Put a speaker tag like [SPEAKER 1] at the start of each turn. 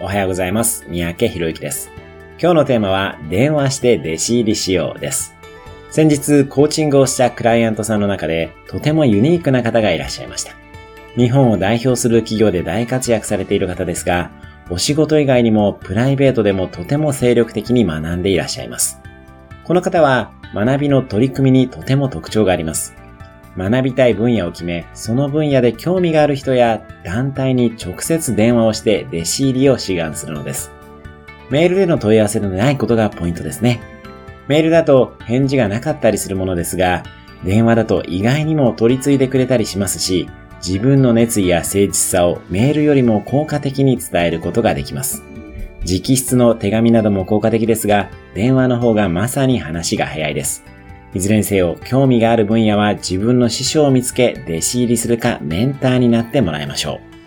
[SPEAKER 1] おはようございます。三宅博之です。今日のテーマは、電話して弟子入りしようです。先日、コーチングをしたクライアントさんの中で、とてもユニークな方がいらっしゃいました。日本を代表する企業で大活躍されている方ですが、お仕事以外にもプライベートでもとても精力的に学んでいらっしゃいます。この方は、学びの取り組みにとても特徴があります。学びたい分野を決め、その分野で興味がある人や団体に直接電話をして弟子入りを志願するのです。メールでの問い合わせのないことがポイントですね。メールだと返事がなかったりするものですが、電話だと意外にも取り継いでくれたりしますし、自分の熱意や誠実さをメールよりも効果的に伝えることができます。直筆の手紙なども効果的ですが、電話の方がまさに話が早いです。いずれにせよ、興味がある分野は自分の師匠を見つけ、弟子入りするかメンターになってもらいましょう。